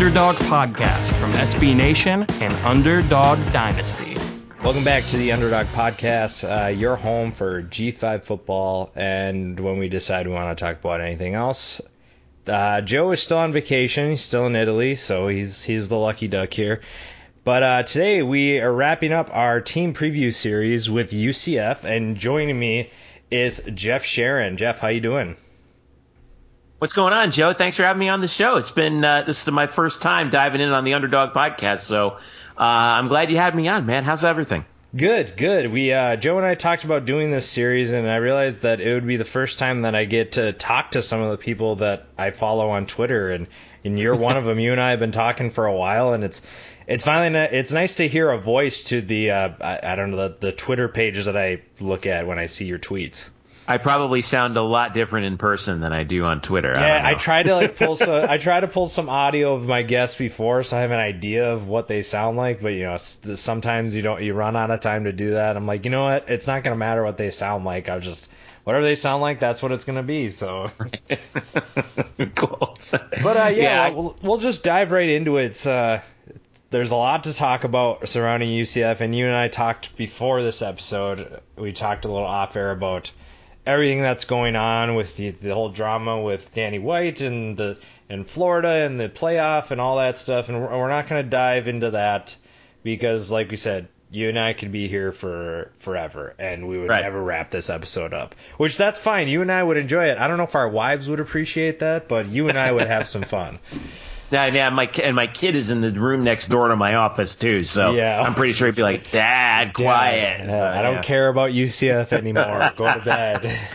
Underdog Podcast from SB Nation and Underdog Dynasty. Welcome back to the Underdog Podcast, uh, your home for G5 football. And when we decide we want to talk about anything else, uh, Joe is still on vacation. He's still in Italy, so he's he's the lucky duck here. But uh, today we are wrapping up our team preview series with UCF, and joining me is Jeff Sharon. Jeff, how you doing? What's going on, Joe? Thanks for having me on the show. It's been uh, this is my first time diving in on the Underdog podcast, so uh, I'm glad you had me on, man. How's everything? Good, good. We uh, Joe and I talked about doing this series, and I realized that it would be the first time that I get to talk to some of the people that I follow on Twitter, and and you're one of them. You and I have been talking for a while, and it's it's finally it's nice to hear a voice to the uh, I, I, don't know the, the Twitter pages that I look at when I see your tweets. I probably sound a lot different in person than I do on Twitter. Yeah, I, I try to like pull some. I try to pull some audio of my guests before, so I have an idea of what they sound like. But you know, sometimes you don't. You run out of time to do that. I'm like, you know what? It's not gonna matter what they sound like. I'll just whatever they sound like, that's what it's gonna be. So cool. But uh, yeah, yeah we'll, we'll just dive right into it. It's, uh, there's a lot to talk about surrounding UCF, and you and I talked before this episode. We talked a little off air about everything that's going on with the, the whole drama with Danny White and the and Florida and the playoff and all that stuff, and we're, we're not going to dive into that because, like we said, you and I could be here for forever, and we would right. never wrap this episode up. Which that's fine. You and I would enjoy it. I don't know if our wives would appreciate that, but you and I would have some fun. Yeah, yeah, my and my kid is in the room next door to my office too, so yeah, I'm pretty sure he'd be like, "Dad, quiet." Dad, so, I don't yeah. care about UCF anymore. Go to bed.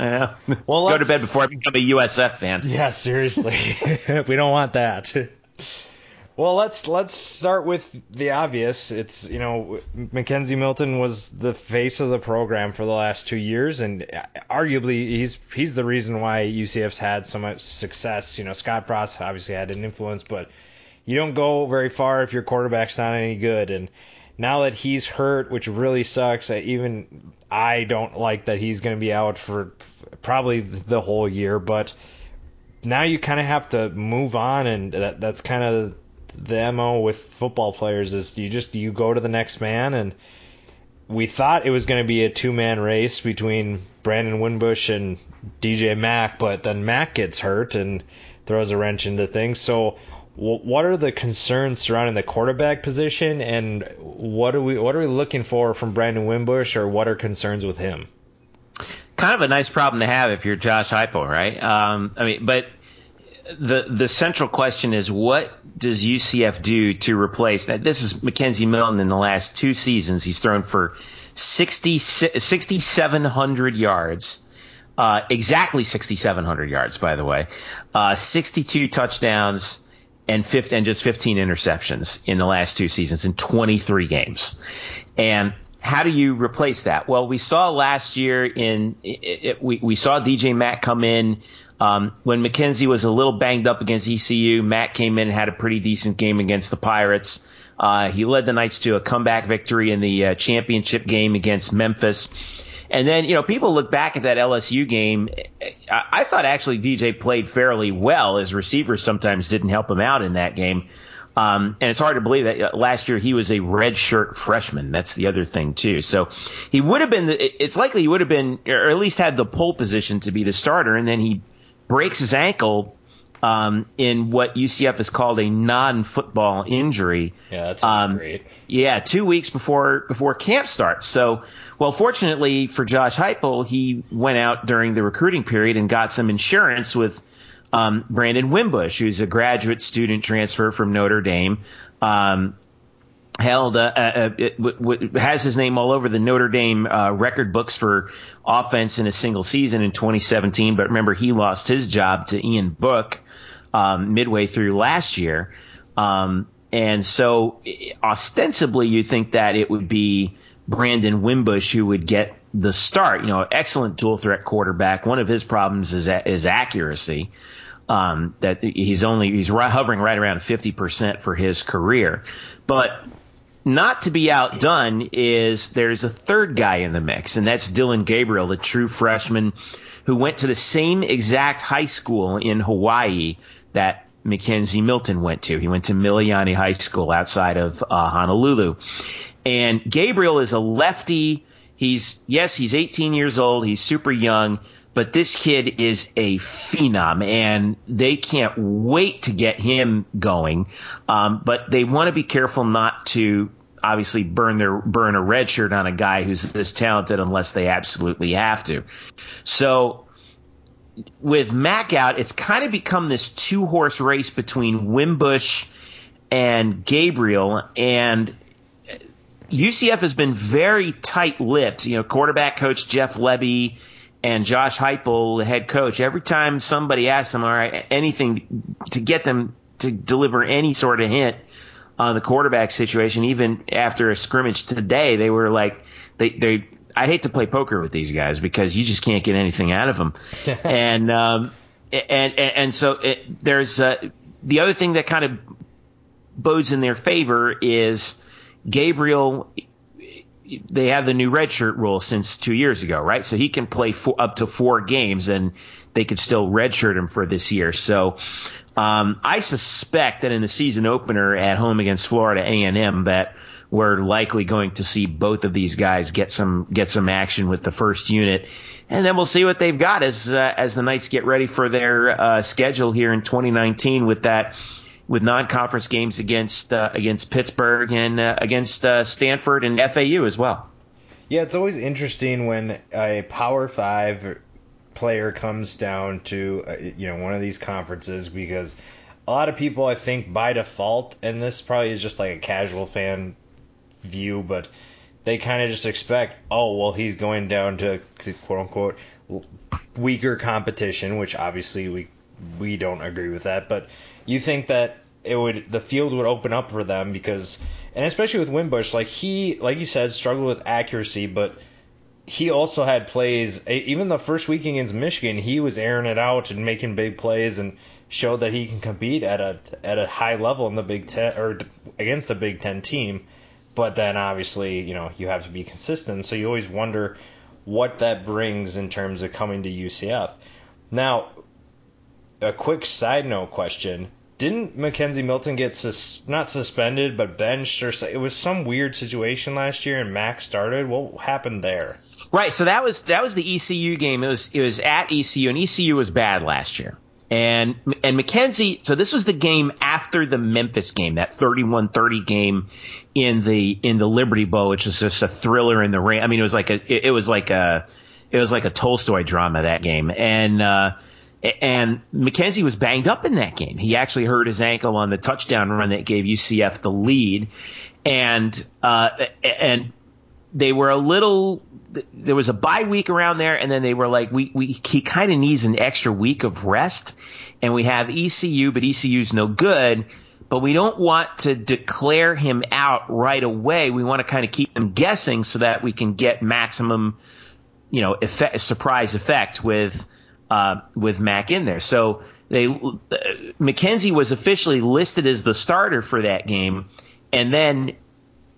Yeah. Well, go to bed before I become a USF fan. Yeah, seriously, we don't want that. Well, let's let's start with the obvious. It's you know McKenzie Milton was the face of the program for the last two years, and arguably he's he's the reason why UCF's had so much success. You know Scott Frost obviously had an influence, but you don't go very far if your quarterback's not any good. And now that he's hurt, which really sucks, even I don't like that he's going to be out for probably the whole year, but now you kind of have to move on, and that, that's kind of the mo with football players is you just you go to the next man and we thought it was going to be a two man race between Brandon Wimbush and DJ Mack, but then Mack gets hurt and throws a wrench into things. So, what are the concerns surrounding the quarterback position, and what are we what are we looking for from Brandon Wimbush, or what are concerns with him? Kind of a nice problem to have if you're Josh Heupel, right? Um, I mean, but the the central question is what does UCF do to replace that? This is McKenzie Milton in the last two seasons. He's thrown for 60, 6,700 yards, uh, exactly 6,700 yards, by the way, uh, 62 touchdowns and, 50, and just 15 interceptions in the last two seasons in 23 games. And how do you replace that? Well, we saw last year in it, it, we we saw DJ Mack come in um, when McKenzie was a little banged up against ECU, Mack came in and had a pretty decent game against the Pirates. Uh, he led the Knights to a comeback victory in the uh, championship game against Memphis. And then, you know, people look back at that LSU game. I, I thought actually DJ played fairly well. His receivers sometimes didn't help him out in that game. Um, and it's hard to believe that uh, last year he was a redshirt freshman. That's the other thing too. So he would have been. It's likely he would have been, or at least had the pole position to be the starter, and then he breaks his ankle um, in what UCF has called a non-football injury. Yeah, that's um, great. Yeah, two weeks before before camp starts. So, well, fortunately for Josh Heupel, he went out during the recruiting period and got some insurance with um, Brandon Wimbush, who's a graduate student transfer from Notre Dame. Um, held uh, uh, it, w- w- has his name all over the Notre Dame uh, record books for offense in a single season in 2017. But remember, he lost his job to Ian Book um, midway through last year, um, and so ostensibly you think that it would be Brandon Wimbush who would get the start. You know, excellent dual threat quarterback. One of his problems is is accuracy. Um, that he's only he's hovering right around 50% for his career. But not to be outdone is there's a third guy in the mix, and that's Dillon Gabriel, the true freshman who went to the same exact high school in Hawaii that McKenzie Milton went to. He went to Mililani High School outside of uh, Honolulu. And Gabriel is a lefty. He's, yes, he's 18 years old. He's super young, but this kid is a phenom and they can't wait to get him going. Um, but they want to be careful not to obviously burn their burn a red shirt on a guy who's this talented unless they absolutely have to. So with Mack out, it's kind of become this two horse race between Wimbush and Gabriel, and UCF has been very tight lipped. You know, quarterback coach Jeff Lebby and Josh Heupel, the head coach, every time somebody asks them, all right, anything to get them to deliver any sort of hint on the quarterback situation, even after a scrimmage today, they were like, they, they, I hate to play poker with these guys because you just can't get anything out of them. and, um, and, and, and so it, there's, uh, the other thing that kind of bodes in their favor is Gabriel they have the new redshirt rule since two years ago, right? So he can play four, up to four games, and they could still redshirt him for this year. So um, I suspect that in the season opener at home against Florida A and M, that we're likely going to see both of these guys get some get some action with the first unit, and then we'll see what they've got as uh, as the Knights get ready for their uh, schedule here in 2019 with that with non-conference games against uh, against Pittsburgh and uh, against uh, Stanford and FAU as well. Yeah, it's always interesting when a Power Five player comes down to uh, you know one of these conferences because a lot of people I think by default, and this probably is just like a casual fan view, but they kind of just expect, oh well, he's going down to quote unquote weaker competition, which obviously we we don't agree with that, but you think that it would the field would open up for them because and especially with Wimbush, like he like you said struggled with accuracy, but he also had plays. Even the first week against Michigan, he was airing it out and making big plays and showed that he can compete at a at a high level in the Big Ten or against the Big Ten team. But then obviously, you know, you have to be consistent. So you always wonder what that brings in terms of coming to UCF. Now, a quick side note question: Didn't McKenzie Milton get sus- not suspended but benched or it was some weird situation last year and Mac started? What happened there? Right. So that was that was the ECU game. It was it was at ECU and ECU was bad last year. And and McKenzie, so this was the game after the Memphis game, that 31-30 game in the in the Liberty Bowl, which was just a thriller in the rain. I mean, it was like a it, it was like a it was like a Tolstoy drama that game. And uh and McKenzie was banged up in that game. He actually hurt his ankle on the touchdown run that gave UCF the lead. And uh and they were a little there was a bye week around there and then they were like we, we he kind of needs an extra week of rest and we have ECU but ECU's no good but we don't want to declare him out right away we want to kind of keep them guessing so that we can get maximum you know effect, surprise effect with uh, with Mac in there so they uh, McKenzie was officially listed as the starter for that game and then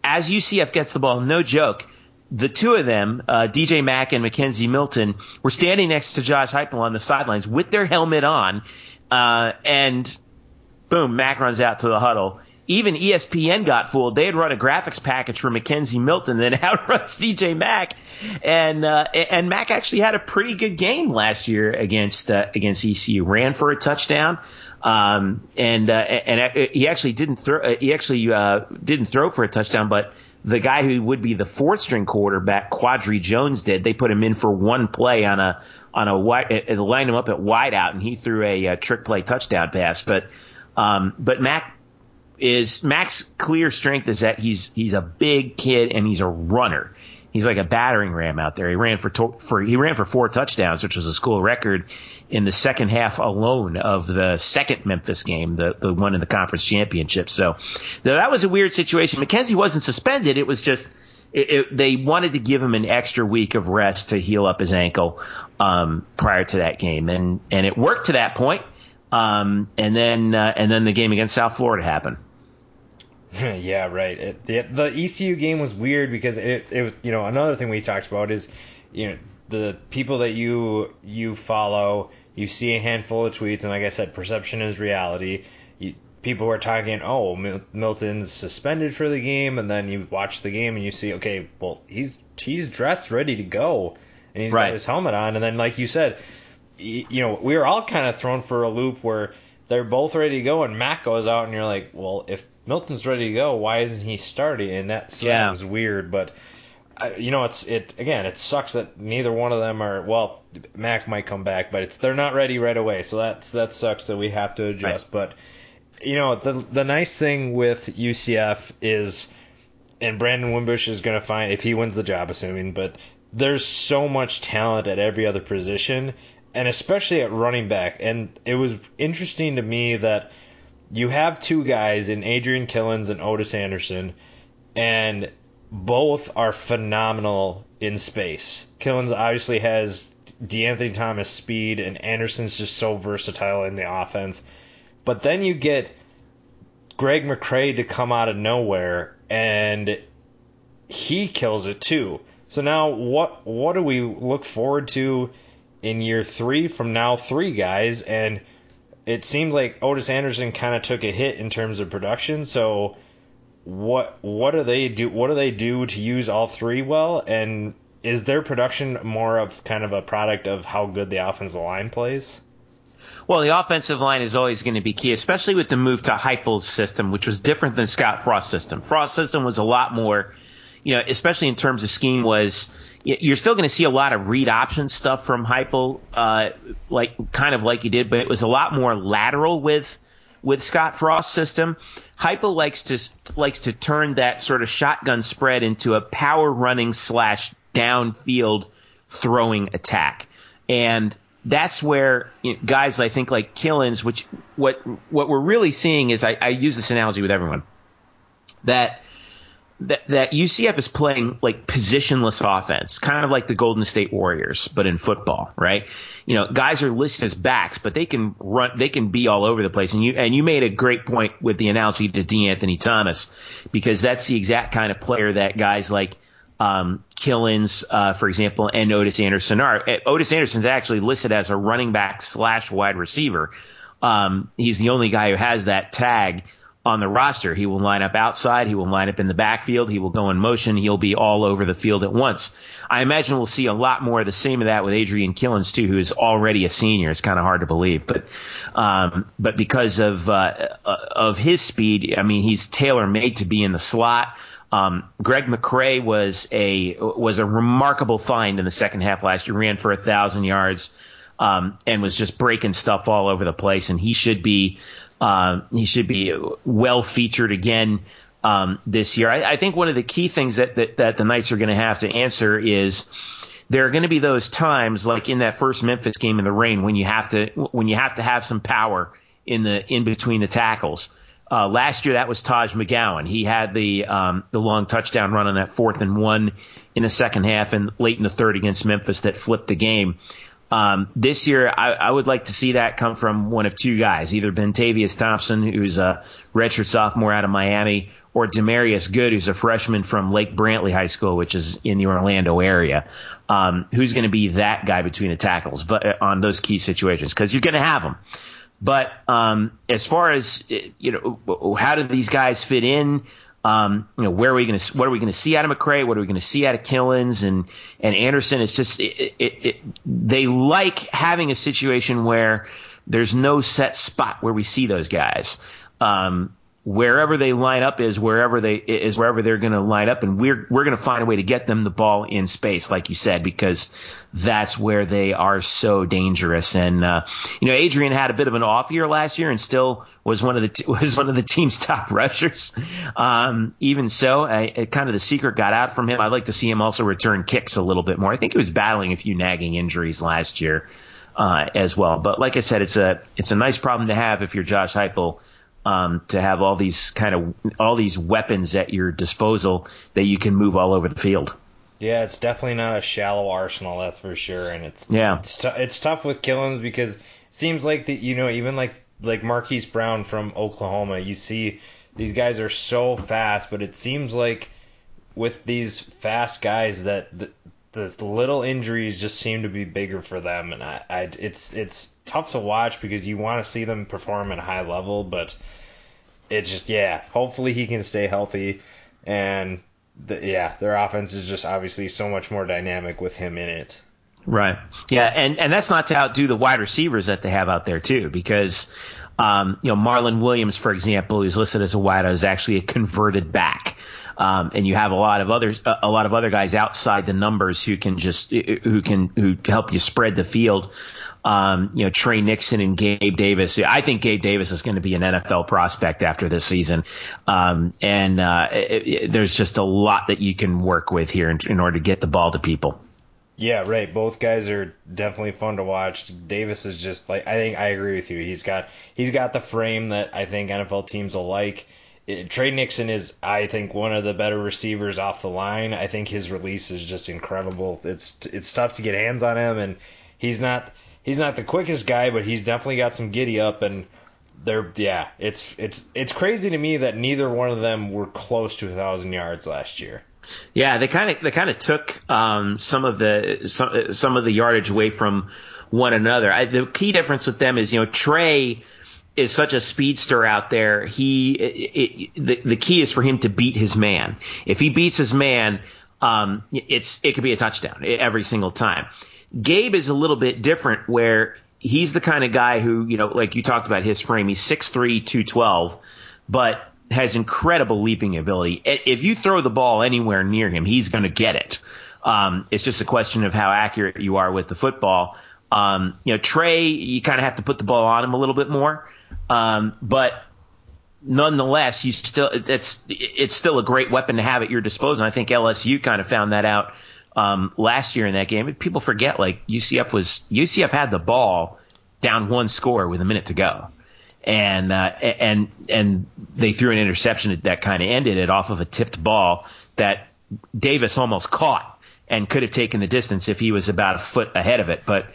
as UCF gets the ball, no joke, the two of them, uh, DJ Mack and McKenzie Milton, were standing next to Josh Heupel on the sidelines with their helmet on, uh, and boom, Mack runs out to the huddle. Even ESPN got fooled. They had run a graphics package for McKenzie Milton that outruns DJ Mack, and uh, and Mack actually had a pretty good game last year against uh, against ECU. Ran for a touchdown. Um, and uh, and he actually didn't throw. Uh, he actually uh, didn't throw for a touchdown, but the guy who would be the fourth string quarterback, Quadry Jones, did. They put him in for one play on a on a wide. Lined him up at wideout, and he threw a, a trick play touchdown pass. But um, but Mack is Mack's clear strength is that he's he's a big kid and he's a runner he's like a battering ram out there. He ran for for he ran for four touchdowns, which was a school record in the second half alone of the second Memphis game, the the one in the conference championship. So that was a weird situation. McKenzie wasn't suspended; it was just. It, it, they wanted to give him an extra week of rest to heal up his ankle um, prior to that game, and and it worked to that point. Um, and then uh, and then the game against South Florida happened. yeah, right. It, the, the ECU game was weird because it, it was, you know, another thing we talked about is, you know, the people that you you follow you see a handful of tweets, and like I said, perception is reality. You, people were talking, oh, Mil- Milton's suspended for the game, and then you watch the game and you see, okay, well, he's he's dressed, ready to go, and he's Right. got his helmet on, and then like you said, you know, we were all kind of thrown for a loop where they're both ready to go, and Mack goes out, and you're like, well, if Milton's ready to go, why isn't he starting? And that so Yeah. weird, but. I- You know, it's it again. It sucks that neither one of them are. Well, Mack might come back, but it's they're not ready right away. So that's that sucks that we have to adjust. But you know, the the nice thing with UCF is, and Brandon Wimbush is going to find if he wins the job, assuming. But there's so much talent at every other position, and especially at running back. And it was interesting to me that you have two guys in Adrian Killins and Otis Anderson, and both are phenomenal in space. Killens obviously has DeAnthony Thomas speed, and Anderson's just so versatile in the offense. But then you get Greg McCrae to come out of nowhere, and he kills it too. So now, what what do we look forward to in year three from now? Three guys, and it seems like Otis Anderson kind of took a hit in terms of production. So what what do they do? What do they do to use all three well? And is their production more of kind of a product of how good the offensive line plays? Well, the offensive line is always going to be key, especially with the move to Heupel's system, which was different than Scott Frost's system. Frost's system was a lot more, you know, especially in terms of scheme, was you're still going to see a lot of read option stuff from Heupel, uh, like kind of like you did, but it was a lot more lateral with with Scott Frost's system. Heupel likes to likes to turn that sort of shotgun spread into a power running slash downfield throwing attack, and that's where you know, guys I think like Killins, which what what we're really seeing is I, I use this analogy with everyone that that that UCF is playing like positionless offense, kind of like the Golden State Warriors, but in football, right? You know, guys are listed as backs, but they can run, they can be all over the place. And you and you made a great point with the analogy to DeAnthony Thomas, because that's the exact kind of player that guys like um, Killins, uh, for example, and Otis Anderson are. Uh, Otis Anderson's actually listed as a running back slash wide receiver. Um, he's the only guy who has that tag on the roster. He will line up outside. He will line up in the backfield. He will go in motion. He'll be all over the field at once. I imagine we'll see a lot more of the same of that with Adrian Killins too, who is already a senior. It's kind of hard to believe, but um, but because of uh, uh, of his speed, I mean, he's tailor made to be in the slot. Um, Greg McCrae was a was a remarkable find in the second half last year. Ran for a thousand yards um, and was just breaking stuff all over the place. And he should be uh, he should be well featured again um, this year. I, I think one of the key things that that, that the Knights are going to have to answer is there are going to be those times like in that first Memphis game in the rain when you have to when you have to have some power in the in between the tackles. Uh, last year that was Taj McGowan. He had the um, the long touchdown run on that fourth and one in the second half and late in the third against Memphis that flipped the game. Um, this year, I, I would like to see that come from one of two guys, either Bentavious Thompson, who's a redshirt sophomore out of Miami, or Demarius Good, who's a freshman from Lake Brantley High School, which is in the Orlando area. Um, who's going to be that guy between the tackles, but uh, on those key situations, because you're going to have them. But um, as far as you know, how do these guys fit in? Um, you know, where are we going to? What are we going to see out of McCrae? What are we going to see out of Killins and and Anderson? It's just it, it, it, they like having a situation where there's no set spot where we see those guys. Um, wherever they line up is wherever they is wherever they're going to line up, and we're we're going to find a way to get them the ball in space, like you said, because that's where they are so dangerous. And uh, you know, Adrian had a bit of an off year last year, and still was one of the t- was one of the team's top rushers. Um, even so, I, kind of the secret got out from him. I'd like to see him also return kicks a little bit more. I think he was battling a few nagging injuries last year uh, as well. But like I said, it's a it's a nice problem to have if you're Josh Heupel um, to have all these kind of all these weapons at your disposal that you can move all over the field. Yeah, it's definitely not a shallow arsenal, that's for sure. And it's Yeah. it's, t- it's tough with Killins because it seems like that you know even like like Marquise Brown from Oklahoma, you see these guys are so fast, but it seems like with these fast guys that th- the little injuries just seem to be bigger for them, and I, I it's it's tough to watch because you want to see them perform at a high level, but it's just yeah. Hopefully he can stay healthy, and the, yeah, their offense is just obviously so much more dynamic with him in it. Right. Yeah, and and that's not to outdo the wide receivers that they have out there too, because um, you know Marlon Williams, for example, who's listed as a wide, is actually a converted back. Um, and you have a lot of others, a lot of other guys outside the numbers who can just who can who help you spread the field. Um, you know, Tre Nixon and Gabe Davis. I think Gabe Davis is going to be an NFL prospect after this season. Um, and uh, it, it, there's just a lot that you can work with here in, in order to get the ball to people. Yeah, right. Both guys are definitely fun to watch. Davis is just like I think I agree with you. He's got he's got the frame that I think NFL teams will like. It, Tre Nixon is I think one of the better receivers off the line. I think his release is just incredible. It's it's tough to get hands on him and he's not he's not the quickest guy, but he's definitely got some giddy up and they're yeah, it's it's it's crazy to me that neither one of them were close to a thousand yards last year. Yeah, they kind of they kind of took um, some of the some, some of the yardage away from one another. I, the key difference with them is you know Tre is such a speedster out there. He it, it, the the key is for him to beat his man. If he beats his man, um, it's it could be a touchdown every single time. Gabe is a little bit different where he's the kind of guy who, you know, like you talked about his frame, he's 6'3, 212, but has incredible leaping ability. If you throw the ball anywhere near him, he's going to get it. Um, it's just a question of how accurate you are with the football. Um, you know, Tre, you kind of have to put the ball on him a little bit more. Um, but nonetheless, you still it's it's still a great weapon to have at your disposal. And I think LSU kind of found that out um, last year in that game. People forget like UCF was UCF had the ball down one score with a minute to go, and uh, and and they threw an interception that kind of ended it off of a tipped ball that Davis almost caught and could have taken the distance if he was about a foot ahead of it. But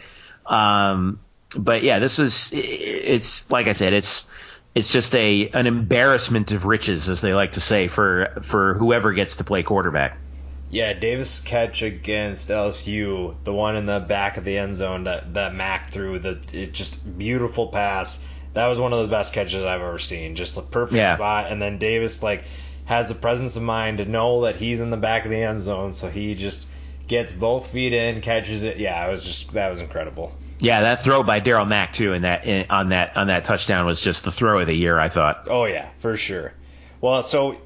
um, but yeah, this is it's like I said, it's it's just a an embarrassment of riches, as they like to say, for for whoever gets to play quarterback. Yeah, Davis catch against LSU, the one in the back of the end zone that that Mack threw, the it just beautiful pass. That was one of the best catches I've ever seen. Just a perfect yeah. spot, and then Davis like has the presence of mind to know that he's in the back of the end zone, so he just gets both feet in, catches it. Yeah, it was just that was incredible. Yeah, that throw by Darriel Mack too, and that in, on that on that touchdown was just the throw of the year. I thought. Oh yeah, for sure. Well, so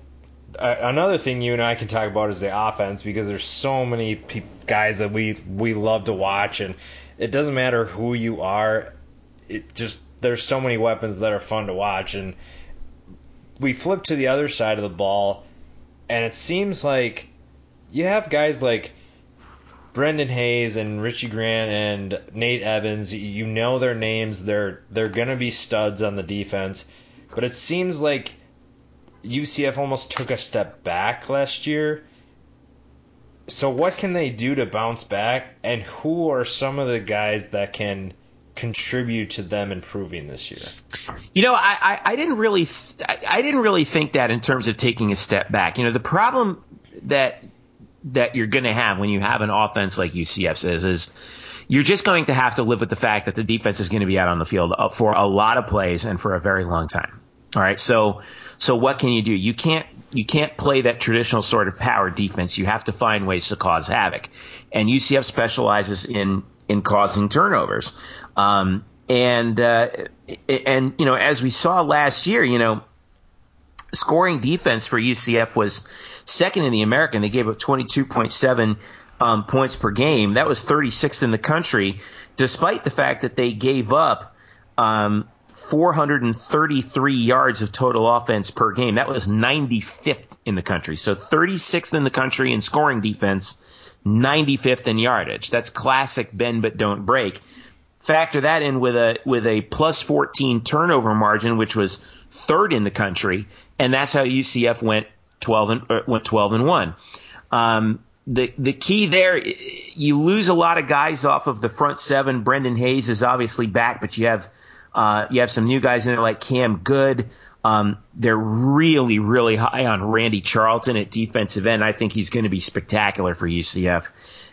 uh, another thing you and I can talk about is the offense because there's so many pe- guys that we we love to watch, and it doesn't matter who you are. It just there's so many weapons that are fun to watch, and we flip to the other side of the ball, and it seems like you have guys like Brendan Hayes and Richie Grant and Nate Evans. You know their names. They're they're gonna be studs on the defense, but it seems like UCF almost took a step back last year. So what can they do to bounce back, and who are some of the guys that can contribute to them improving this year? You know, I, I, I didn't really th- I didn't really think that in terms of taking a step back. You know, the problem that that you're going to have when you have an offense like UCF is you're just going to have to live with the fact that the defense is going to be out on the field for a lot of plays and for a very long time. All right, so so what can you do? You can't you can't play that traditional sort of power defense. You have to find ways to cause havoc, and UCF specializes in in causing turnovers. Um, and uh, and you know, as we saw last year, you know, scoring defense for UCF was second in the American. They gave up 22.7 um, points per game. That was 36th in the country, despite the fact that they gave up um, 433 yards of total offense per game. That was 95th in the country. So 36th in the country in scoring defense, 95th in yardage. That's classic bend but don't break. Factor that in with a with a plus 14 turnover margin, which was third in the country, and that's how UCF went 12 and uh, went 12 and one. Um, the the key there, you lose a lot of guys off of the front seven. Brendan Hayes is obviously back, but you have uh, you have some new guys in there like Cam Goode. Um, they're really, really high on Randy Charlton at defensive end. I think he's going to be spectacular for UCF.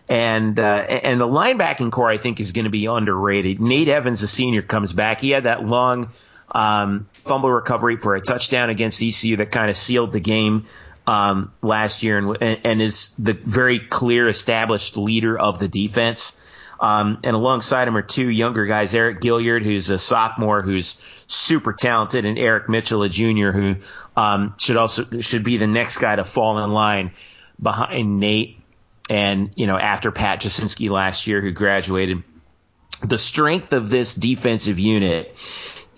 And uh, and the linebacking core I think is going to be underrated. Nate Evans, the senior, comes back. He had that long um, fumble recovery for a touchdown against ECU that kind of sealed the game um, last year, and, and is the very clear established leader of the defense. Um, and alongside him are two younger guys, Eriq Gilyard, who's a sophomore, who's super talented, and Eric Mitchell, a junior, who um, should also should be the next guy to fall in line behind Nate. And you know, after Pat Jasinski last year, who graduated, the strength of this defensive unit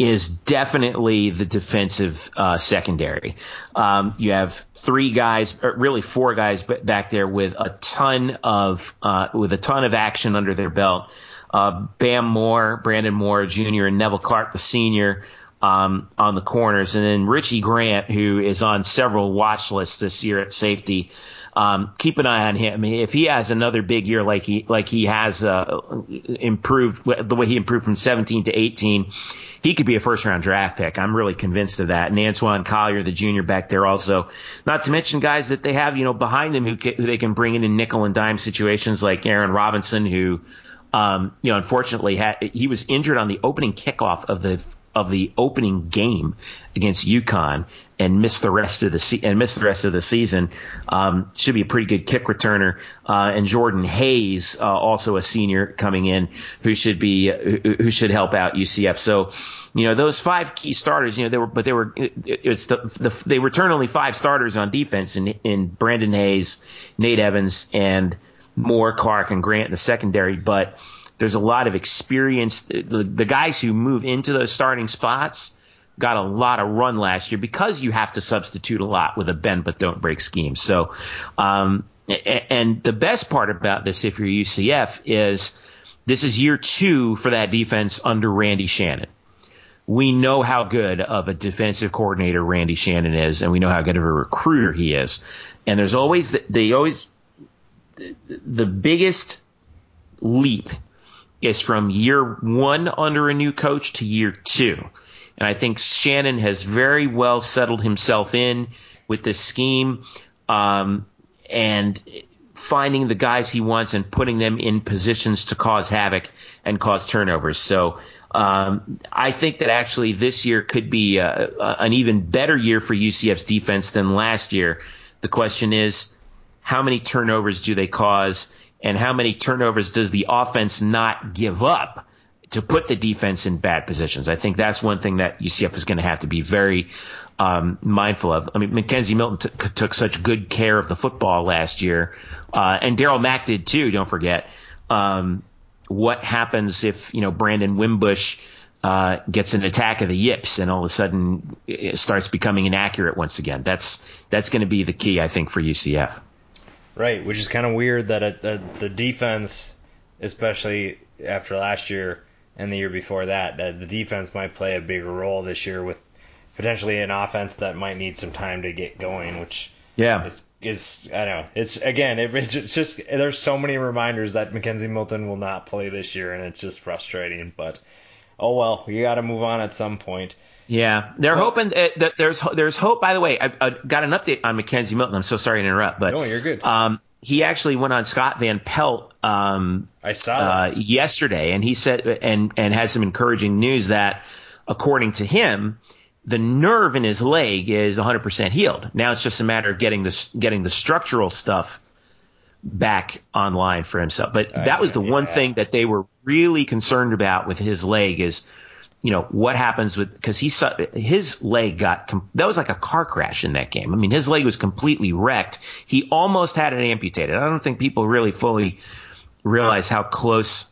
is definitely the defensive uh, secondary. Um, you have three guys, or really four guys back there with a ton of uh, with a ton of action under their belt. Uh, Bam Moore, Brandon Moore Jr., and Nevelle Clarke, the senior, um, on the corners, and then Richie Grant, who is on several watch lists this year at safety. Um, keep an eye on him. If he has another big year like he like he has uh, improved the way he improved from 17 to 18, he could be a first round draft pick. I'm really convinced of that. And Antwan Collier, the junior back there, also. Not to mention guys that they have, you know, behind them who, can, who they can bring in in nickel and dime situations like Aaron Robinson, who, um, you know, unfortunately had he was injured on the opening kickoff of the of the opening game against UConn and miss the rest of the se- and missed the rest of the season. Um, should be a pretty good kick returner. Uh, and Jordan Hayes, uh, also a senior coming in, who should be who, who, should help out UCF. So, you know, those five key starters, you know, they were but they were it, it's the, the they return only five starters on defense in in Brandon Hayes, Nate Evans, and Moore, Clark, and Grant in the secondary, but there's a lot of experience. The, the guys who move into those starting spots got a lot of run last year because you have to substitute a lot with a bend but don't break scheme. So, um, and the best part about this, if you're UCF, is this is year two for that defense under Randy Shannon. We know how good of a defensive coordinator Randy Shannon is, and we know how good of a recruiter he is. And there's always the, they always the biggest leap is from year one under a new coach to year two. And I think Shannon has very well settled himself in with this scheme um, and finding the guys he wants and putting them in positions to cause havoc and cause turnovers. So um, I think that actually this year could be a, an even better year for UCF's defense than last year. The question is, how many turnovers do they cause? and how many turnovers does the offense not give up to put the defense in bad positions? I think that's one thing that UCF is going to have to be very um, mindful of. I mean, McKenzie Milton t- took such good care of the football last year, uh, and Darriel Mack did too. Don't forget. Um, what happens if you know Brandon Wimbush uh, gets an attack of the yips and all of a sudden it starts becoming inaccurate once again? That's that's going to be the key, I think, for UCF. Right, which is kind of weird that it, the, the defense, especially after last year and the year before that, that the defense might play a bigger role this year with potentially an offense that might need some time to get going, which yeah is, is I don't know. It's again, it, it's just there's so many reminders that McKenzie Milton will not play this year, and it's just frustrating. But oh well, you got to move on at some point. Yeah, they're well, hoping that there's there's hope. By the way, I, I, got an update on McKenzie Milton. I'm so sorry to interrupt, but no, you're good. Um, he actually went on Scott Van Pelt. Um, I saw uh, yesterday, and he said and and had some encouraging news that, according to him, the nerve in his leg is 100% healed. Now it's just a matter of getting the getting the structural stuff back online for himself. But that was the uh, yeah. one thing that they were really concerned about with his leg is you know what happens with because he saw his leg got that was like a car crash in that game. I mean, his leg was completely wrecked. He almost had it amputated. I don't think people really fully realize how close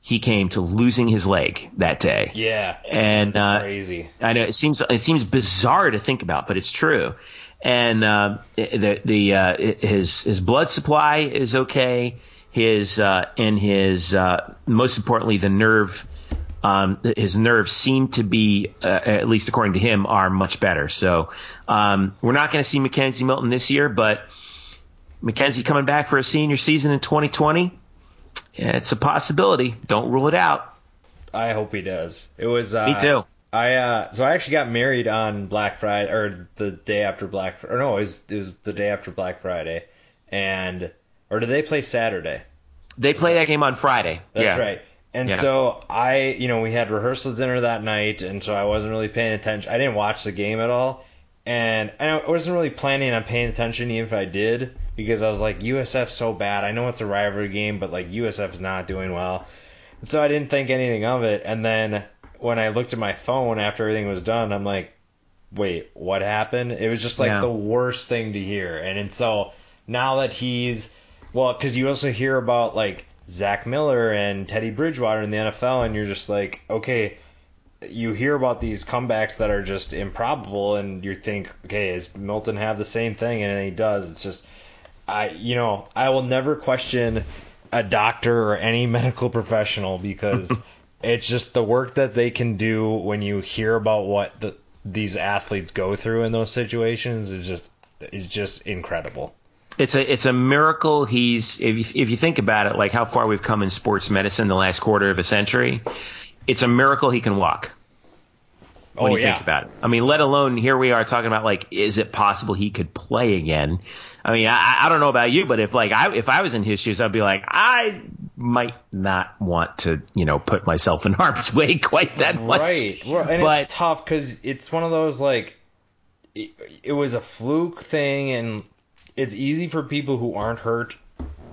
he came to losing his leg that day. Yeah, and uh, crazy. I know it seems it seems bizarre to think about, but it's true. And uh, the the uh, his his blood supply is okay. His uh, and his uh, most importantly the nerve um, his nerves seem to be, uh, at least according to him, are much better. So um, we're not going to see McKenzie Milton this year, but McKenzie coming back for a senior season in 2020, it's a possibility. Don't rule it out. I hope he does. It was uh, me too. I uh, so I actually got married on Black Friday or the day after Black or no, it was, it was the day after Black Friday, and or did they play Saturday? They play that game on Friday. That's yeah. right. And Yeah. so I, you know, we had rehearsal dinner that night, and so I wasn't really paying attention. I didn't watch the game at all, and I wasn't really planning on paying attention even if I did, because I was like, USF's so bad. I know it's a rivalry game, but like USF's not doing well, and so I didn't think anything of it. And then when I looked at my phone after everything was done, I'm like, wait, what happened? It was just like Yeah. the worst thing to hear. And, and so now that he's, well, because you also hear about like Zach Miller and Teddy Bridgewater in the NFL, and you're just like, okay, you hear about these comebacks that are just improbable, and you think, okay, does Milton have the same thing? And he does. It's just, I, you know, I will never question a doctor or any medical professional because it's just the work that they can do when you hear about what the, these athletes go through in those situations is just is just incredible. It's a it's a miracle. He's if you, if you think about it, like how far we've come in sports medicine the last quarter of a century, it's a miracle he can walk. When Oh, you yeah. think about it, I mean, let alone here we are talking about like, is it possible he could play again? I mean, I, I don't know about you, but if like I if I was in his shoes, I'd be like, I might not want to, you know, put myself in harm's way quite that much. Right. Well, and but it's tough because it's one of those like it, it was a fluke thing, and it's easy for people who aren't hurt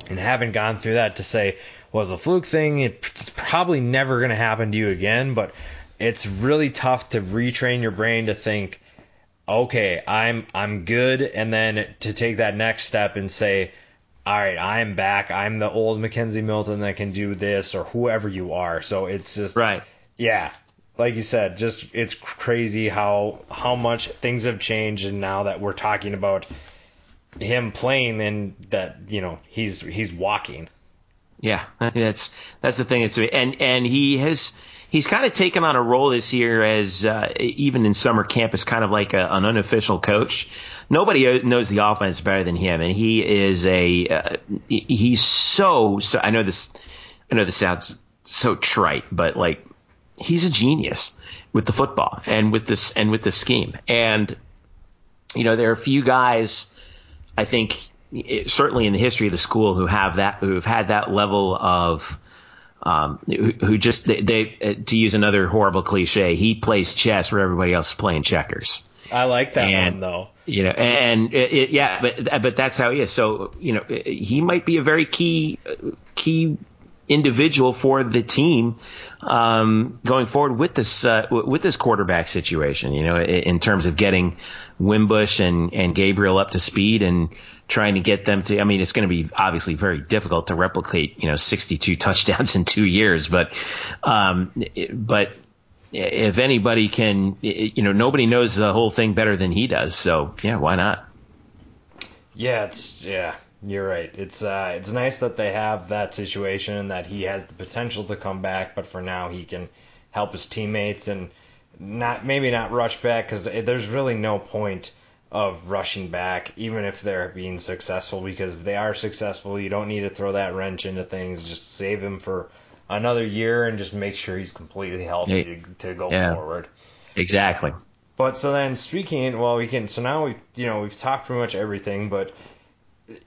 and haven't gone through that to say, "Well, it's a fluke thing. It's probably never going to happen to you again." But it's really tough to retrain your brain to think, "Okay, I'm I'm good," and then to take that next step and say. All right, I'm back. I'm the old McKenzie Milton that can do this, or whoever you are. So it's just right. yeah, like you said, just it's crazy how how much things have changed, and now that we're talking about him playing, and that you know he's he's walking. Yeah, that's that's the thing. It's and and he has he's kind of taken on a role this year as uh, even in summer camp as kind of like a, an unofficial coach. Nobody knows the offense better than him, and he is a uh, he's so, so. I know this. I know this sounds so trite, but like he's a genius with the football and with this and with the scheme. And you know there are a few guys I think it- certainly in the history of the school who have that who've had that level of um, who, who just they, they uh, to use another horrible cliche he plays chess where everybody else is playing checkers I like that And- one though. you know and it, it, yeah but but that's how he is so you know he might be a very key key individual for the team um, going forward with this uh, with this quarterback situation. You know, in, in terms of getting Wimbush and and Gabriel up to speed and trying to get them to. I mean, it's going to be obviously very difficult to replicate. You know, 62 touchdowns in two years, but um, but if anybody can, you know, nobody knows the whole thing better than he does. So yeah, why not? Yeah, it's yeah. You're right. It's uh, it's nice that they have that situation and that he has the potential to come back, but for now he can help his teammates and not maybe not rush back because there's really no point of rushing back, even if they're being successful. Because if they are successful, you don't need to throw that wrench into things. Just save him for another year and just make sure he's completely healthy to, to go Yeah. forward. Exactly. But so then speaking, well, we can. So now we, you know, we've talked pretty much everything. But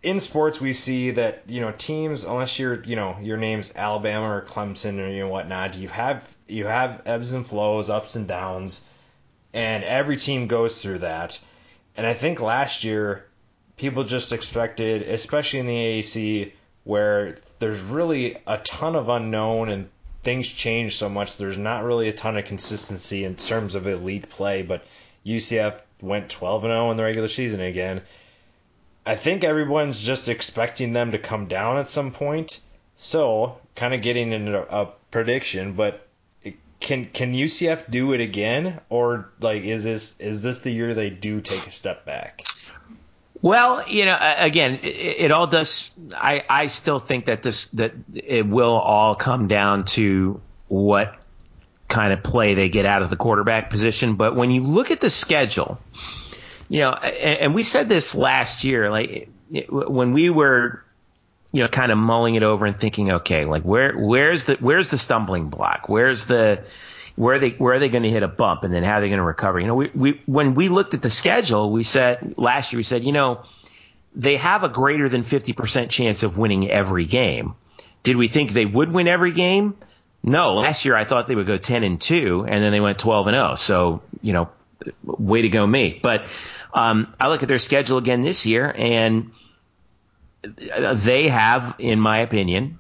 in sports, we see that you know teams, unless you're, you know, your name's Alabama or Clemson or you know whatnot, you have you have ebbs and flows, ups and downs, and every team goes through that. And I think last year, people just expected, especially in the AAC, where there's really a ton of unknown and things change so much. There's not really a ton of consistency in terms of elite play, but UCF went 12 and 0 in the regular season again. I think everyone's just expecting them to come down at some point. So, kind of getting into a prediction, but can can UCF do it again, or like is this is this the year they do take a step back? Well, you know, again, it, it all does. I, I still think that this that it will all come down to what kind of play they get out of the quarterback position. But when you look at the schedule, you know, and, we said this last year, like when we were, you know, kind of mulling it over and thinking, okay, like where where's the where's the stumbling block? Where's the where are they where are they going to hit a bump and then how are they going to recover? You know, we, we when we looked at the schedule, we said last year we said, you know, they have a greater than 50% chance of winning every game. Did we think they would win every game? No. Last year I thought they would go 10 and 2 and then they went 12 and 0. So, you know, way to go me. But um, I look at their schedule again this year and they have, in my opinion,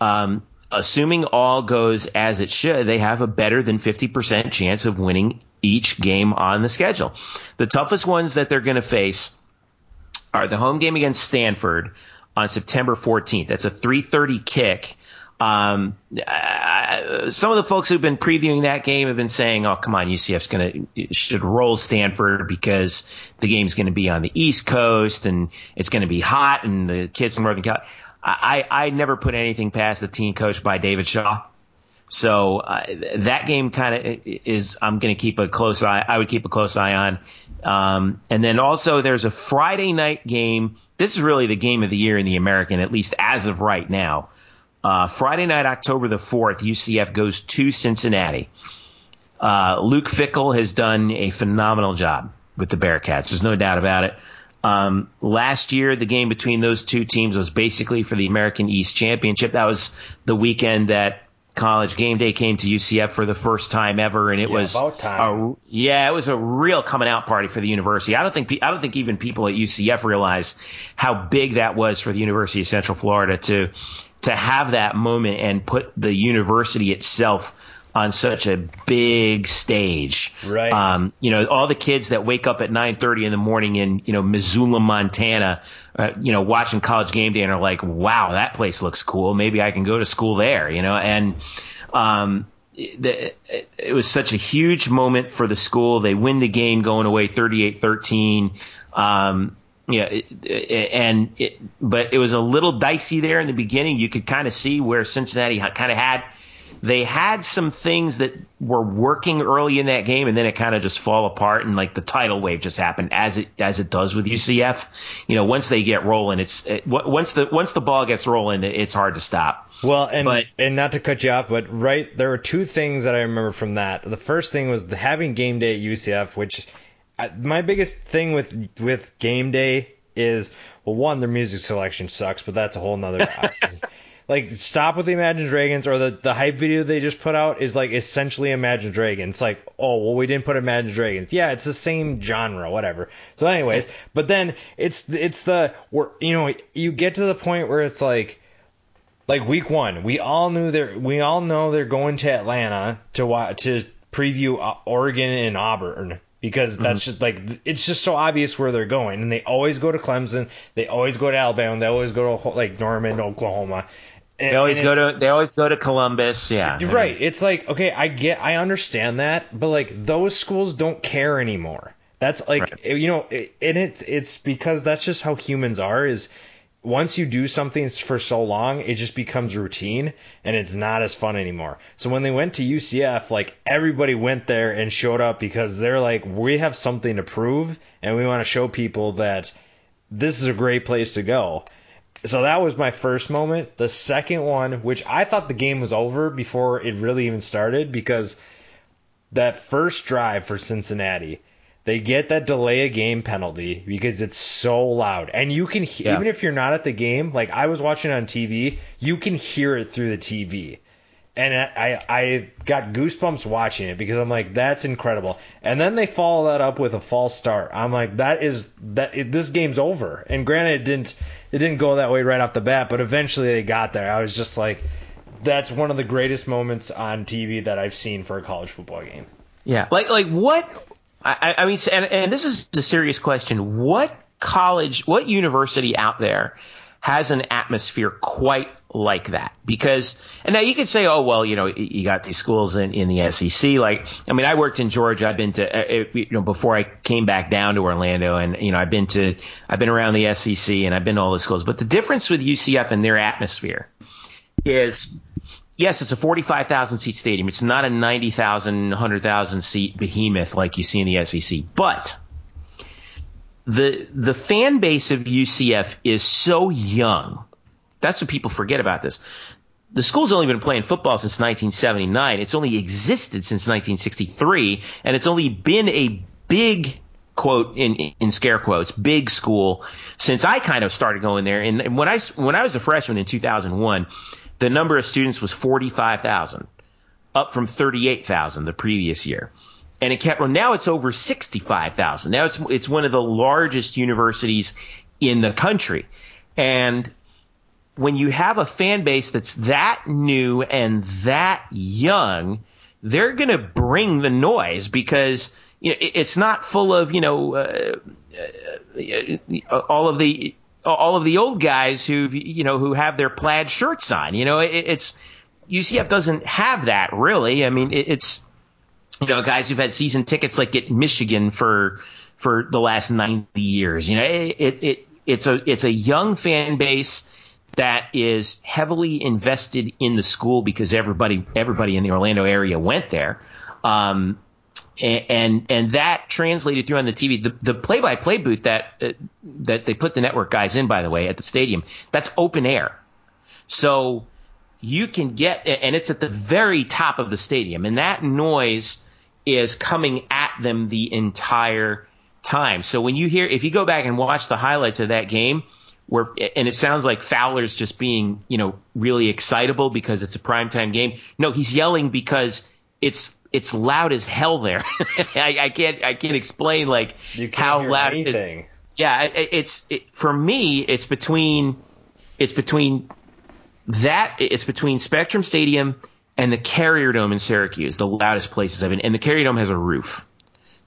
um, assuming all goes as it should, they have a better than 50% chance of winning each game on the schedule. The toughest ones that they're going to face are the home game against Stanford on September 14th. That's a 3:30 kick. Um, I, some of the folks who've been previewing that game have been saying, "Oh, come on, UCF's going to should roll Stanford because the game's going to be on the East Coast and it's going to be hot and the kids from Northern California." I, I never put anything past the team coached by David Shaw. So uh, that game kind of is I'm going to keep a close eye. I would keep a close eye on. Um, and then also there's a Friday night game. This is really the game of the year in the American, at least as of right now. Uh, Friday night, October the 4th, UCF goes to Cincinnati. Uh, Luke Fickell has done a phenomenal job with the Bearcats. There's no doubt about it. Um, last year, the game between those two teams was basically for the American East Championship. That was the weekend that college game day came to UCF for the first time ever, and it Yeah, was about time. a yeah, it was a real coming out party for the university. I don't think I don't think even people at UCF realize how big that was for the University of Central Florida to to have that moment and put the university itself on such a big stage. Right. Um, you know, all the kids that wake up at 9:30 in the morning in you know Missoula, Montana, uh, you know, watching College Game Day and are like, "Wow, that place looks cool. Maybe I can go to school there." You know, and um, the, it, it was such a huge moment for the school. They win the game going away 38-13. Um, yeah, it, it, and it, but it was a little dicey there in the beginning. You could kind of see where Cincinnati kind of had they had some things that were working early in that game, and then it kind of just fall apart, and like the tidal wave just happened as it as it does with UCF. You know, once they get rolling, it's it, once the once the ball gets rolling, it's hard to stop. Well, and But- and not to cut you off, but right, there were two things that I remember from that. The first thing was the, having game day at UCF, which I, my biggest thing with with game day is well, one, their music selection sucks, but that's a whole nother. like, stop with the Imagine Dragons or the the hype video they just put out is like essentially Imagine Dragons. Like, oh well, we didn't put Imagine Dragons. Yeah, it's the same genre, whatever. So, anyways, but then it's it's the where you know you get to the point where it's like like week one, we all knew they're we all know they're going to Atlanta to wa- to preview uh, Oregon and Auburn because that's mm-hmm. just like it's just so obvious where they're going, and they always go to Clemson, they always go to Alabama, they always go to like Norman, Oklahoma. And, They always go to they always go to Columbus. Yeah, right. It's like okay, I get, I understand that, but like those schools don't care anymore. That's like Right. you know, and it's it's because that's just how humans are. Is once you do something for so long, it just becomes routine and it's not as fun anymore. So when they went to UCF, like everybody went there and showed up because they're like, we have something to prove and we want to show people that this is a great place to go. So that was my first moment. The second one, which I thought the game was over before it really even started, because that first drive for Cincinnati, they get that delay a game penalty because it's so loud, and you can he- Yeah. even if you're not at the game, like I was watching on TV, you can hear it through the TV. And I, I got goosebumps watching it because I'm like, that's incredible. And then they follow that up with a false start. I'm like, that is that it, this game's over. And granted, it didn't it didn't go that way right off the bat, but eventually they got there. I was just like, that's one of the greatest moments on TV that I've seen for a college football game. Yeah, like like what? I, I- mean, and, and this is a serious question. What college, what university out there has an atmosphere quite like that? Because and now you could say, oh well, you know, you got these schools in, in the SEC. Like, I mean, I worked in Georgia. I've been to, uh, uh, you know, before I came back down to Orlando, and you know, I've been to, I've been around the SEC, and I've been to all the schools. But the difference with UCF and their atmosphere is yes, it's a 45,000 seat stadium. It's not a 90,000, 100,000 seat behemoth like you see in the SEC. But the the fan base of UCF is so young. That's what people forget about this. The school's only been playing football since 1979. It's only existed since 1963, and it's only been a big quote in in scare quotes big school since I kind of started going there. And when I when I was a freshman in 2001, the number of students was 45,000, up from 38,000 the previous year. And it kept, well, now it's over 65,000. Now it's, it's one of the largest universities in the country. And when you have a fan base that's that new and that young, they're going to bring the noise because you know, it's not full of you know uh, uh, uh, all of the all of the old guys who you know who have their plaid shirts on. You know, it, it's UCF doesn't have that really. I mean, it, it's you know guys who've had season tickets like at Michigan for for the last 90 years. You know, it, it, it it's a it's a young fan base that is heavily invested in the school because everybody everybody in the Orlando area went there. Um, and and that translated through on the TV. The, the play-by-play booth that uh, that they put the network guys in, by the way, at the stadium, that's open air, so you can get, and it's at the very top of the stadium, and that noise is coming at them the entire time. So when you hear, if you go back and watch the highlights of that game, where and it sounds like Fowler's just being, you know, really excitable because it's a primetime game. No, he's yelling because it's it's loud as hell there. I, I, can't I can't explain like can't how loud anything. it is. Yeah, it, it's it, for me. It's between it's between that it's between Spectrum Stadium and the Carrier Dome in Syracuse, the loudest places I've been. And the Carrier Dome has a roof,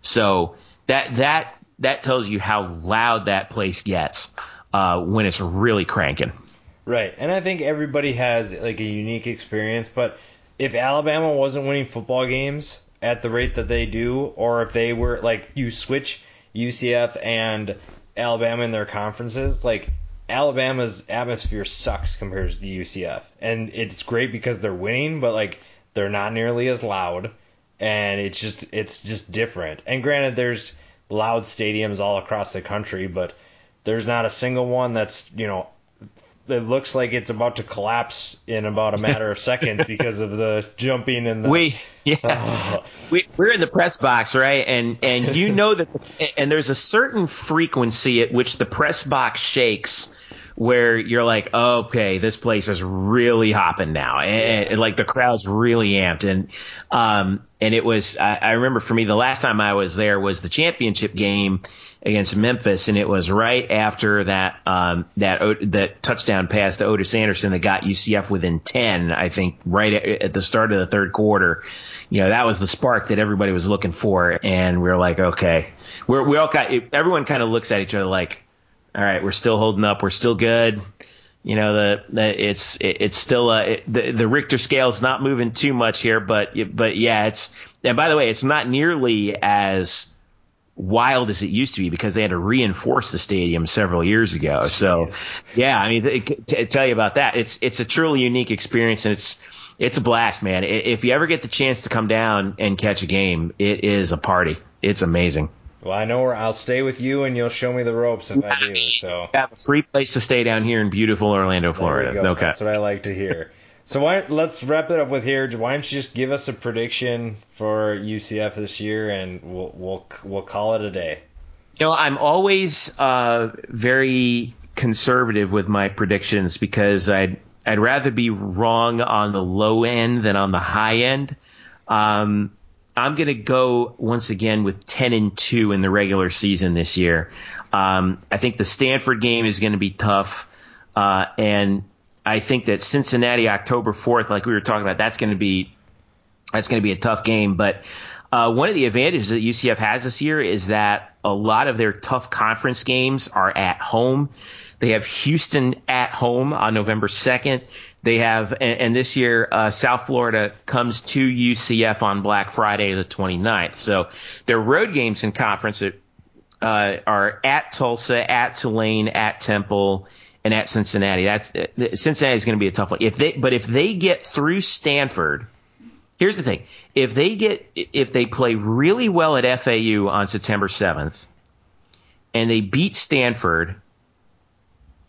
so that that that tells you how loud that place gets uh, when it's really cranking. Right, and I think everybody has like a unique experience, but if Alabama wasn't winning football games at the rate that they do, or if they were like you switch UCF and Alabama in their conferences, like Alabama's atmosphere sucks compared to UCF, and it's great because they're winning, but like they're not nearly as loud, and it's just it's just different. And granted, there's loud stadiums all across the country, but there's not a single one that's you know it looks like it's about to collapse in about a matter of seconds because of the jumping and the. We yeah, oh. we we're in the press box, right? And and you know that, and there's a certain frequency at which the press box shakes. Where you're like, okay, this place is really hopping now, and, and, like the crowd's really amped, and um, and it was. I, I remember for me, the last time I was there was the championship game, against Memphis, and it was right after that um, that that touchdown pass to Otis Anderson that got UCF within ten. I think right at, at the start of the third quarter. You know that was the spark that everybody was looking for, and we were like, okay, we're we all got everyone kind of looks at each other like, all right, we're still holding up, we're still good. You know the, the it's it, it's still uh, it, the the Richter scale is not moving too much here, but but yeah, it's and by the way, it's not nearly as wild as it used to be because they had to reinforce the stadium several years ago. So, yeah, I mean, to tell you about that, it's it's a truly unique experience and it's it's a blast, man. If you ever get the chance to come down and catch a game, it is a party. It's amazing. Well, I know where I'll stay with you, and you'll show me the ropes if I do. So, have a free place to stay down here in beautiful Orlando, Florida. Okay, that's what I like to hear. So why, let's wrap it up with here. Why don't you just give us a prediction for UCF this year, and we'll we'll we'll call it a day. You know, I'm always uh, very conservative with my predictions because I'd I'd rather be wrong on the low end than on the high end. Um, I'm going to go once again with 10 and 2 in the regular season this year. Um, I think the Stanford game is going to be tough. Uh, and I think that Cincinnati October 4th, like we were talking about, that's going to be that's going to be a tough game. But uh, one of the advantages that UCF has this year is that a lot of their tough conference games are at home. They have Houston at home on November 2nd. They have, and, and this year, uh, South Florida comes to UCF on Black Friday, the 29th. So their road games in conference are, uh, are at Tulsa, at Tulane, at Temple, and at Cincinnati. That's Cincinnati is going to be a tough one. If they, but if they get through Stanford, here's the thing: if they get, if they play really well at FAU on September 7th, and they beat Stanford,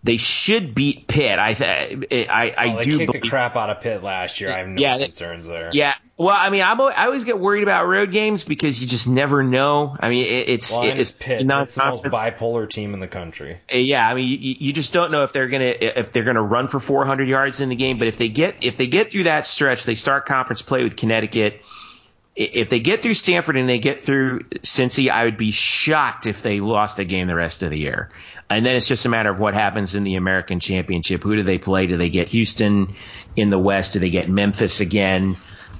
they should beat Pitt. I I I, oh, they do kicked believe, the crap out of Pitt last year. I have no Yeah, concerns there. Yeah. Well, I mean, I'm, I always get worried about road games because you just never know. I mean, it, it's Well, it's it's Pitt. not It's the most bipolar team in the country. Uh, Yeah, I mean, you, you just don't know if they're gonna if they're gonna run for 400 yards in the game. But if they get if they get through that stretch, they start conference play with Connecticut. If they get through Stanford and they get through Cincy, I would be shocked if they lost a game the rest of the year. And then it's just a matter of what happens in the American Championship. Who do they play? Do they get Houston in the West? Do they get Memphis again?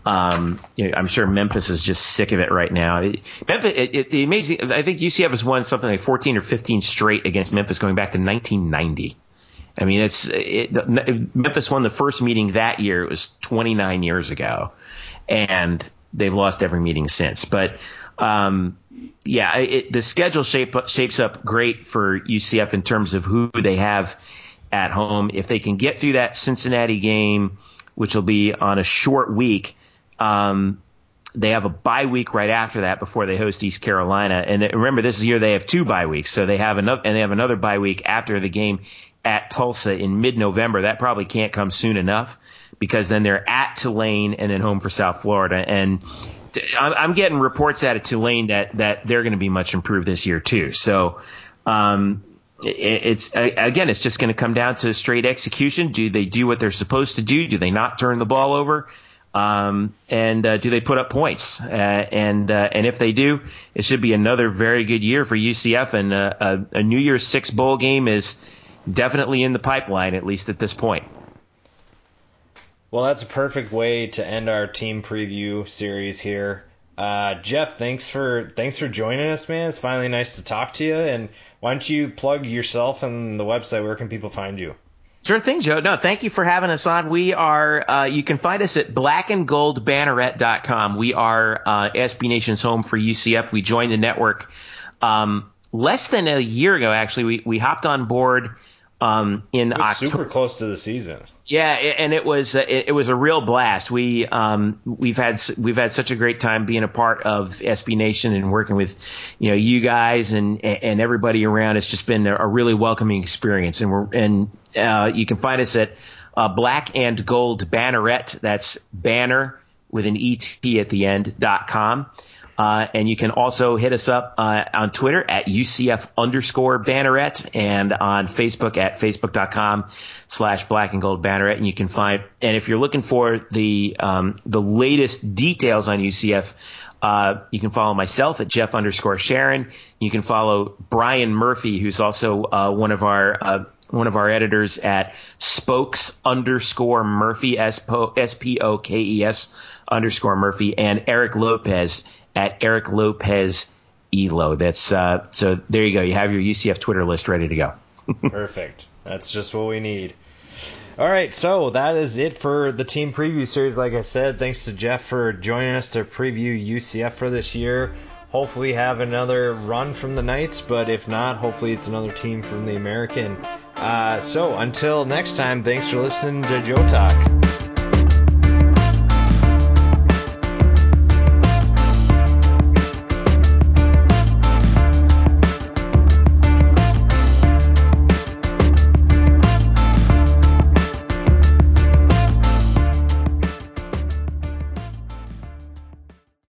Um, you know, I'm sure Memphis is just sick of it right now. Memphis, it, it, the amazing. I think UCF has won something like 14 or 15 straight against Memphis going back to 1990. I mean, it's it, Memphis won the first meeting that year. It was 29 years ago, and they've lost every meeting since. But um, yeah, it, the schedule shape, shapes up great for UCF in terms of who they have at home. If they can get through that Cincinnati game, which will be on a short week, um, they have a bye week right after that before they host East Carolina. And remember, this year they have two bye weeks, so they have another and they have another bye week after the game at Tulsa in mid-November. That probably can't come soon enough because then they're at Tulane and then home for South Florida. And I'm getting reports out of Tulane that that they're going to be much improved this year too. So. Um, it's again, it's just going to come down to straight execution. Do they do what they're supposed to do? Do they not turn the ball over? Um, and uh, do they put up points? Uh, and uh, and if they do, it should be another very good year for UCF. And uh, a, a New Year's Six bowl game is definitely in the pipeline, at least at this point. Well, that's a perfect way to end our team preview series here. Uh, Jeff, thanks for thanks for joining us, man. It's finally nice to talk to you. And why don't you plug yourself and the website? Where can people find you? Sure thing, Joe. No, thank you for having us on. We are, uh, you can find us at blackandgoldbanneret.com. We are uh, SB Nation's home for UCF. We joined the network um, less than a year ago, actually. We, we hopped on board um, in October. super close to the season. Yeah, and it was it, was a real blast. We um we've had we've had such a great time being a part of SB Nation and working with you know you guys and and everybody around. It's just been a a really welcoming experience, and we're and uh, you can find us at uh, Black and Gold Banneret. That's banner with an et at the end dot com. Uh, and you can also hit us up uh, on Twitter at UCF underscore banneret and on Facebook at facebook.com slash black and gold banneret. And you can find, and if you're looking for the, um, the latest details on UCF, uh, you can follow myself at Jeff underscore Sharon. You can follow Brian Murphy, who's also uh, one of our uh, one of our editors at Spokes underscore Murphy S P O K E S underscore Murphy, and Eric Lopez at Eric Lopez Elo. That's uh, so. There you go. You have your UCF Twitter list ready to go. Perfect. That's just what we need. All right, so that is it for the team preview series. Like I said, thanks to Jeff for joining us to preview UCF for this year. Hopefully, have another run from the Knights, but if not, hopefully it's another team from the American. Uh, so until next time, thanks for listening to Joe Talk.